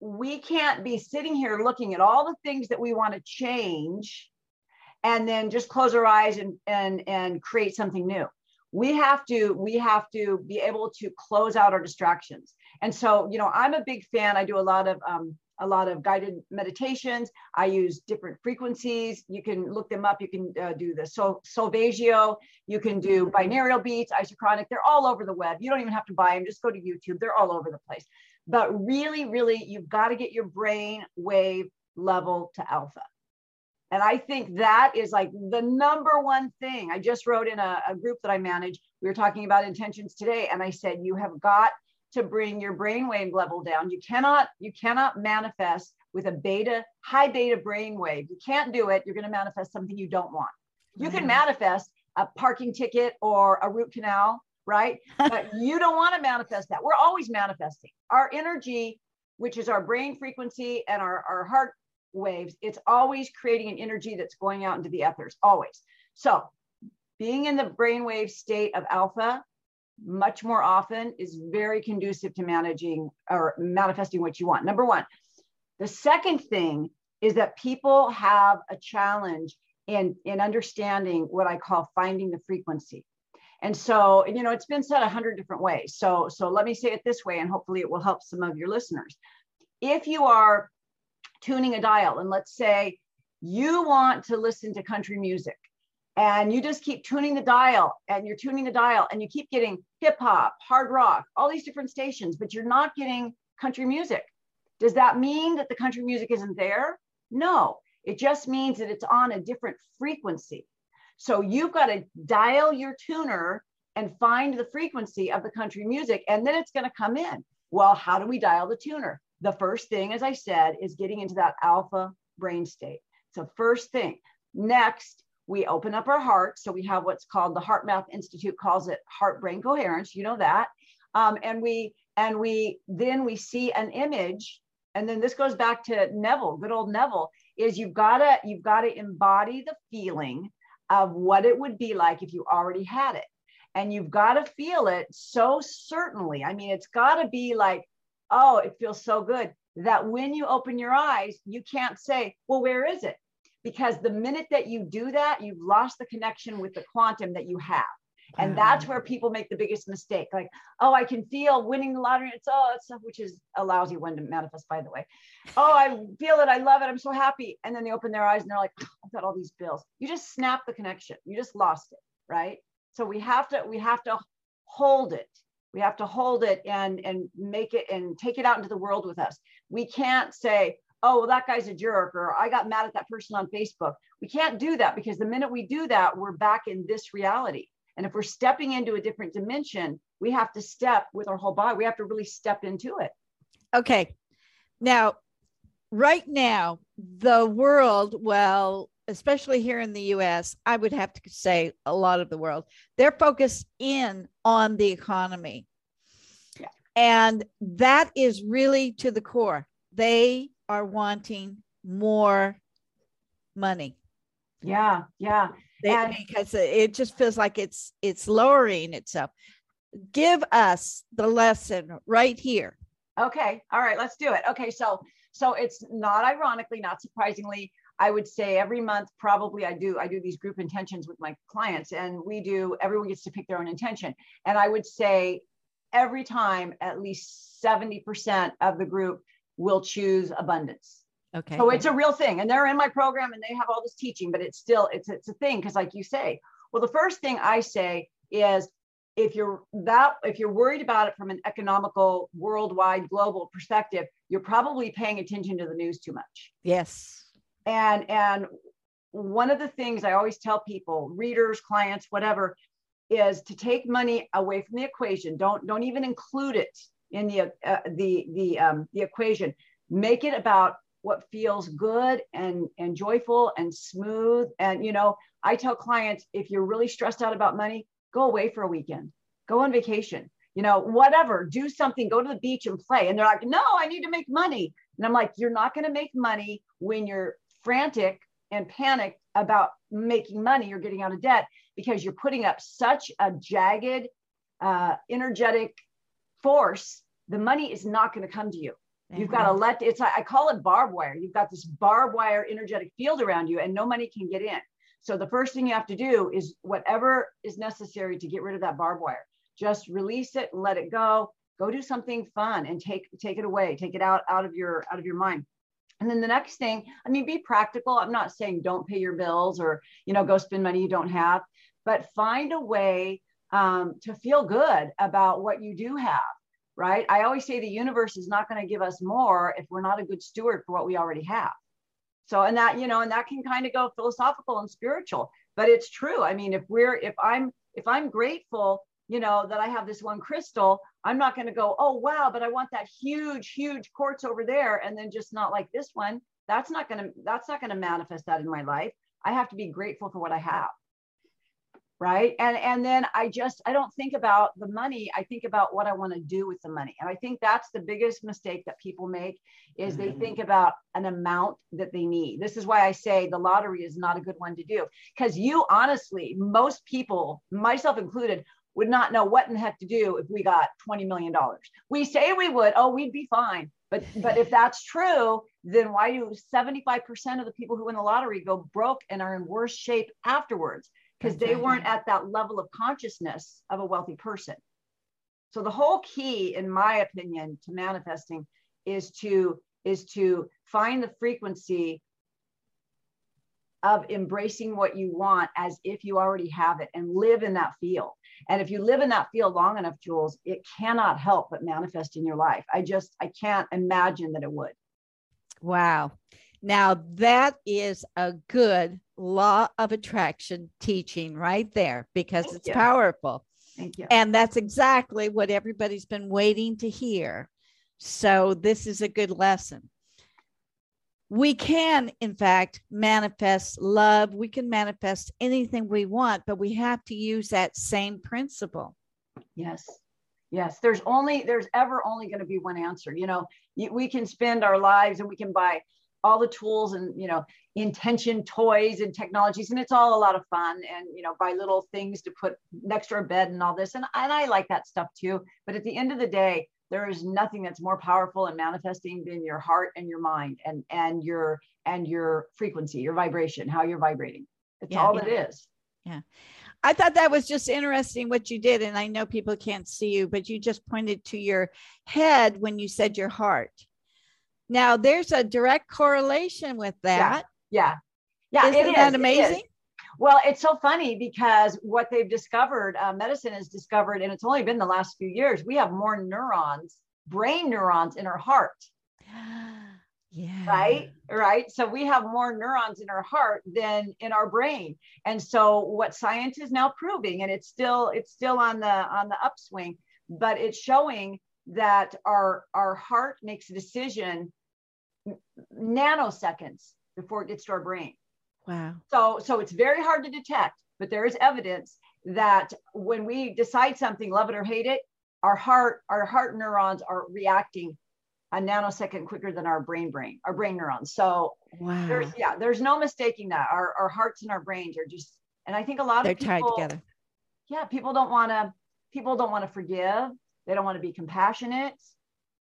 Speaker 3: we can't be sitting here looking at all the things that we want to change and then just close our eyes and and and create something new. We have to we have to be able to close out our distractions. And so you know i'm a big fan. I do a lot of um, a lot of guided meditations. I use different frequencies. You can look them up. You can uh, do the so solfeggio. You can do binaural beats isochronic they're all over the web. You don't even have to buy them just go to youtube. They're all over the place. But really really you've got to get your brain wave level to alpha and I think that is like the number one thing. I just wrote in a, a, group that I manage. We were talking about intentions today, and I said, you have got to bring your brainwave level down. You cannot, you cannot manifest with a beta, high beta brainwave. You can't do it. You're going to manifest something you don't want. You can manifest a parking ticket or a root canal, right? but you don't want to manifest that. We're always manifesting. Our energy, which is our brain frequency and our, our heart waves, it's always creating an energy that's going out into the ethers, always. So being in the brainwave state of alpha much more often is very conducive to managing or manifesting what you want. Number one. The second thing is that people have a challenge in, in understanding what I call finding the frequency. And so, you know, it's been said a hundred different ways. So, so let me say it this way, and hopefully it will help some of your listeners. If you are tuning a dial, and let's say you want to listen to country music, and you just keep tuning the dial, and you're tuning the dial, and you keep getting hip hop, hard rock, all these different stations, but you're not getting country music. Does that mean that the country music isn't there? No, it just means that it's on a different frequency. So you've got to dial your tuner and find the frequency of the country music, and then it's going to come in. Well, how do we dial the tuner? The first thing, as I said, is getting into that alpha brain state. So, first thing. Next, we open up our heart. So, we have what's called the Heart HeartMath Institute calls it heart brain coherence. You know that. Um, and we and we then we see an image and then this goes back to neville good old neville is you've got to you've got to embody the feeling of what it would be like if you already had it. And you've got to feel it so certainly. I mean, it's got to be like, oh, it feels so good that when you open your eyes, you can't say, well, where is it? Because the minute that you do that, you've lost the connection with the quantum that you have. And mm-hmm. that's where people make the biggest mistake. Like, oh, I can feel winning the lottery. It's oh, it's which is a lousy one to manifest, by the way. Oh, I feel it. I love it. I'm so happy. And then they open their eyes and they're like, oh, I've got all these bills. You just snap the connection. You just lost it, right? So we have to we have to hold it. We have to hold it and and make it and take it out into the world with us. We can't say, oh, well, that guy's a jerk, or I got mad at that person on Facebook. We can't do that because the minute we do that, we're back in this reality. And if we're stepping into a different dimension, we have to step with our whole body. We have to really step into it.
Speaker 2: Okay. Now, right now, the world, well, especially here in the US, I would have to say a lot of the world, they're focused in on the economy. Yeah. And that is really to the core. They are wanting more money.
Speaker 3: Yeah, yeah
Speaker 2: and, because it just feels like it's it's lowering itself. Give us the lesson right here.
Speaker 3: Okay. All right, let's do it. Okay, so so it's not ironically, not surprisingly, I would say every month probably I do I do these group intentions with my clients and we do everyone gets to pick their own intention. And I would say every time at least 70% of the group will choose abundance.
Speaker 2: Okay.
Speaker 3: So it's a real thing. And they're in my program and they have all this teaching, but it's still it's it's a thing because like you say, well, the first thing I say is if you're that if you're worried about it from an economical worldwide global perspective you're probably paying attention to the news too much
Speaker 2: yes
Speaker 3: and and one of the things i always tell people readers clients whatever is to take money away from the equation. Don't don't even include it in the uh, the the um, the equation. Make it about what feels good and and joyful and smooth. And you know i tell clients if you're really stressed out about money go away for a weekend. Go on vacation. You know whatever. Do something. Go to the beach and play. And they're like no i need to make money. And i'm like you're not going to make money when you're frantic and panicked about making money or getting out of debt because you're putting up such a jagged uh, energetic force the money is not going to come to you You've got to let it's I call it barbed wire. You've got this barbed wire energetic field around you, and no money can get in. So the first thing you have to do is whatever is necessary to get rid of that barbed wire. Just release it and let it go. Go do something fun and take take it away. Take it out out of your out of your mind. And then the next thing, I mean, be practical. I'm not saying don't pay your bills or you know go spend money you don't have, but find a way um, to feel good about what you do have right? I always say the universe is not going to give us more if we're not a good steward for what we already have. So, and that, you know, and that can kind of go philosophical and spiritual, but it's true. I mean, if we're, if I'm, if I'm grateful, you know, that I have this one crystal, I'm not going to go, oh, wow, but I want that huge, huge quartz over there. And then just not like this one. That's not going to, that's not going to manifest that in my life. I have to be grateful for what I have right and and then i just i don't think about the money i think about what i want to do with the money and i think that's the biggest mistake that people make is they think mm-hmm. about an amount that they need this is why i say the lottery is not a good one to do because you honestly most people myself included would not know what in the heck to do if we got 20 million dollars. We say we would oh we'd be fine. But but if that's true then why do 75% of the people who win the lottery go broke and are in worse shape afterwards? Because they weren't at that level of consciousness of a wealthy person. So the whole key in my opinion to manifesting is to is to find the frequency of embracing what you want as if you already have it and live in that field. And if you live in that field long enough, Jules, it cannot help but manifest in your life. I just, I can't imagine that it would.
Speaker 2: Wow. Now that is a good law of attraction teaching right there because Thank it's you. powerful.
Speaker 3: Thank you.
Speaker 2: And that's exactly what everybody's been waiting to hear. So this is a good lesson we can, in fact, manifest love. We can manifest anything we want, but we have to use that same principle.
Speaker 3: Yes. Yes. There's only, there's ever only going to be one answer. You know, we can spend our lives and we can buy all the tools and, you know, intention toys and technologies. And it's all a lot of fun and, you know, buy little things to put next to our bed and all this. And, and I like that stuff too. But at the end of the day, there is nothing that's more powerful and manifesting than your heart and your mind and and your and your frequency your vibration how you're vibrating. It's yeah, all yeah. it is.
Speaker 2: Yeah. I thought that was just interesting what you did and i know people can't see you but you just pointed to your head when you said your heart. Now there's a direct correlation with that.
Speaker 3: Yeah. Yeah, yeah
Speaker 2: isn't it that is, amazing
Speaker 3: well, it's so funny because what they've discovered, uh, medicine has discovered, and it's only been the last few years, we have more neurons, brain neurons in our heart.
Speaker 2: Yeah.
Speaker 3: Right. Right. So we have more neurons in our heart than in our brain. And so what science is now proving, and it's still, it's still on the on the upswing, but it's showing that our our heart makes a decision nanoseconds before it gets to our brain.
Speaker 2: Wow.
Speaker 3: So so it's very hard to detect, but there is evidence that when we decide something, love it or hate it, our heart our heart neurons are reacting a nanosecond quicker than our brain brain our brain neurons. So wow. there's yeah, there's no mistaking that our our hearts and our brains are just and I think a lot
Speaker 2: They're
Speaker 3: of people,
Speaker 2: tied together.
Speaker 3: Yeah, people don't want to people don't want to forgive. They don't want to be compassionate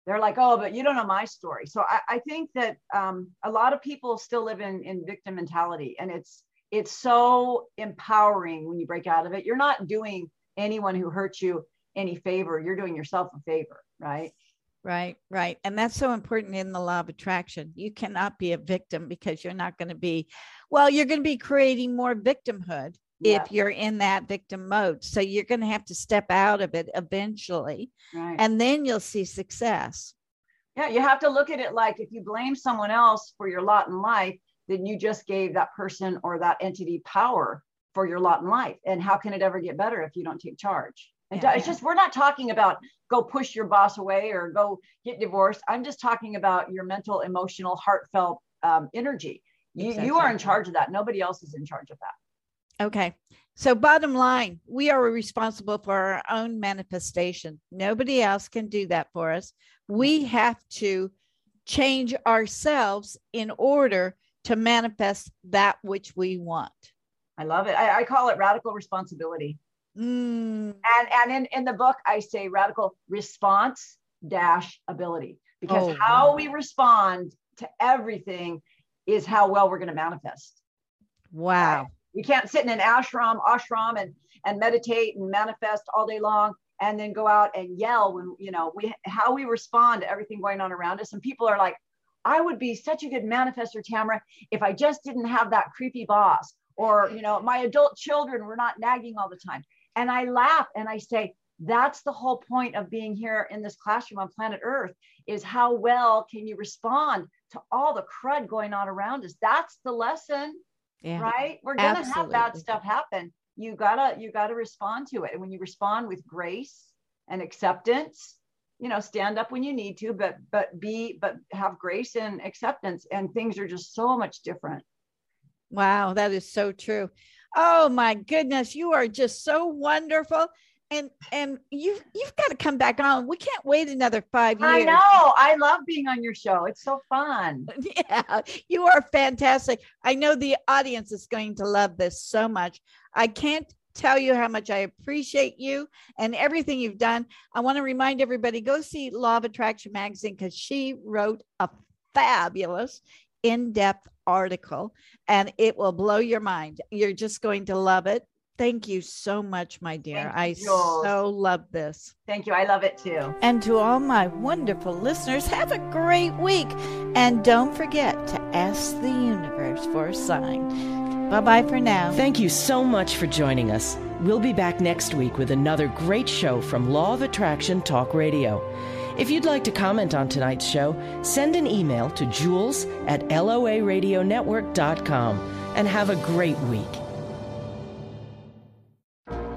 Speaker 3: they're like, oh, but you don't know my story. So I, I think that um, a lot of people still live in, in victim mentality, and it's it's so empowering when you break out of it. You're not doing anyone who hurts you any favor. You're doing yourself a favor, right?
Speaker 2: Right, right. And that's so important in the law of attraction. You cannot be a victim because you're not going to be, well, you're going to be creating more victimhood yeah. if you're in that victim mode. So you're going to have to step out of it eventually, right. and then you'll see success.
Speaker 3: Yeah, you have to look at it like if you blame someone else for your lot in life, then you just gave that person or that entity power for your lot in life. And how can it ever get better if you don't take charge? And yeah, it's yeah. just, we're not talking about go push your boss away or go get divorced. I'm just talking about your mental, emotional, heartfelt um, energy. You, exactly. you are in charge of that. Nobody else is in charge of that.
Speaker 2: Okay. So, bottom line, we are responsible for our own manifestation. Nobody else can do that for us. We have to change ourselves in order to manifest that which we want.
Speaker 3: I love it. I, I call it radical responsibility.
Speaker 2: Mm.
Speaker 3: And and in, in the book, I say radical response dash ability because oh, how wow. we respond to everything is how well we're going to manifest.
Speaker 2: Wow. Right?
Speaker 3: You can't sit in an ashram, ashram, and and meditate and manifest all day long, and then go out and yell when you know we how we respond to everything going on around us. And people are like, I would be such a good manifester, Tamara, if I just didn't have that creepy boss, or you know, my adult children were not nagging all the time. And I laugh and I say, that's the whole point of being here in this classroom on planet Earth is how well can you respond to all the crud going on around us? That's the lesson yeah. right? We're gonna Absolutely. have bad stuff happen. You gotta you gotta respond to it. And when you respond with grace and acceptance you know stand up when you need to but but be but have grace and acceptance and things are just so much different.
Speaker 2: Wow that is so true. Oh my goodness you are just so wonderful and and you you've got to come back on. We can't wait another five years.
Speaker 3: I know. I love being on your show. It's so fun.
Speaker 2: Yeah, you are fantastic. I know the audience is going to love this so much. I can't tell you how much I appreciate you and everything you've done. I want to remind everybody go see Law of Attraction magazine because she wrote a fabulous in depth article and it will blow your mind. You're just going to love it. Thank you so much, my dear. I so love this.
Speaker 3: Thank you. I love it too.
Speaker 2: And to all my wonderful listeners, have a great week. And don't forget to ask the universe for a sign. Bye bye for now.
Speaker 1: Thank you so much for joining us. We'll be back next week with another great show from Law of Attraction Talk Radio. If you'd like to comment on tonight's show, send an email to jules at loaradionetwork.com and have a great week.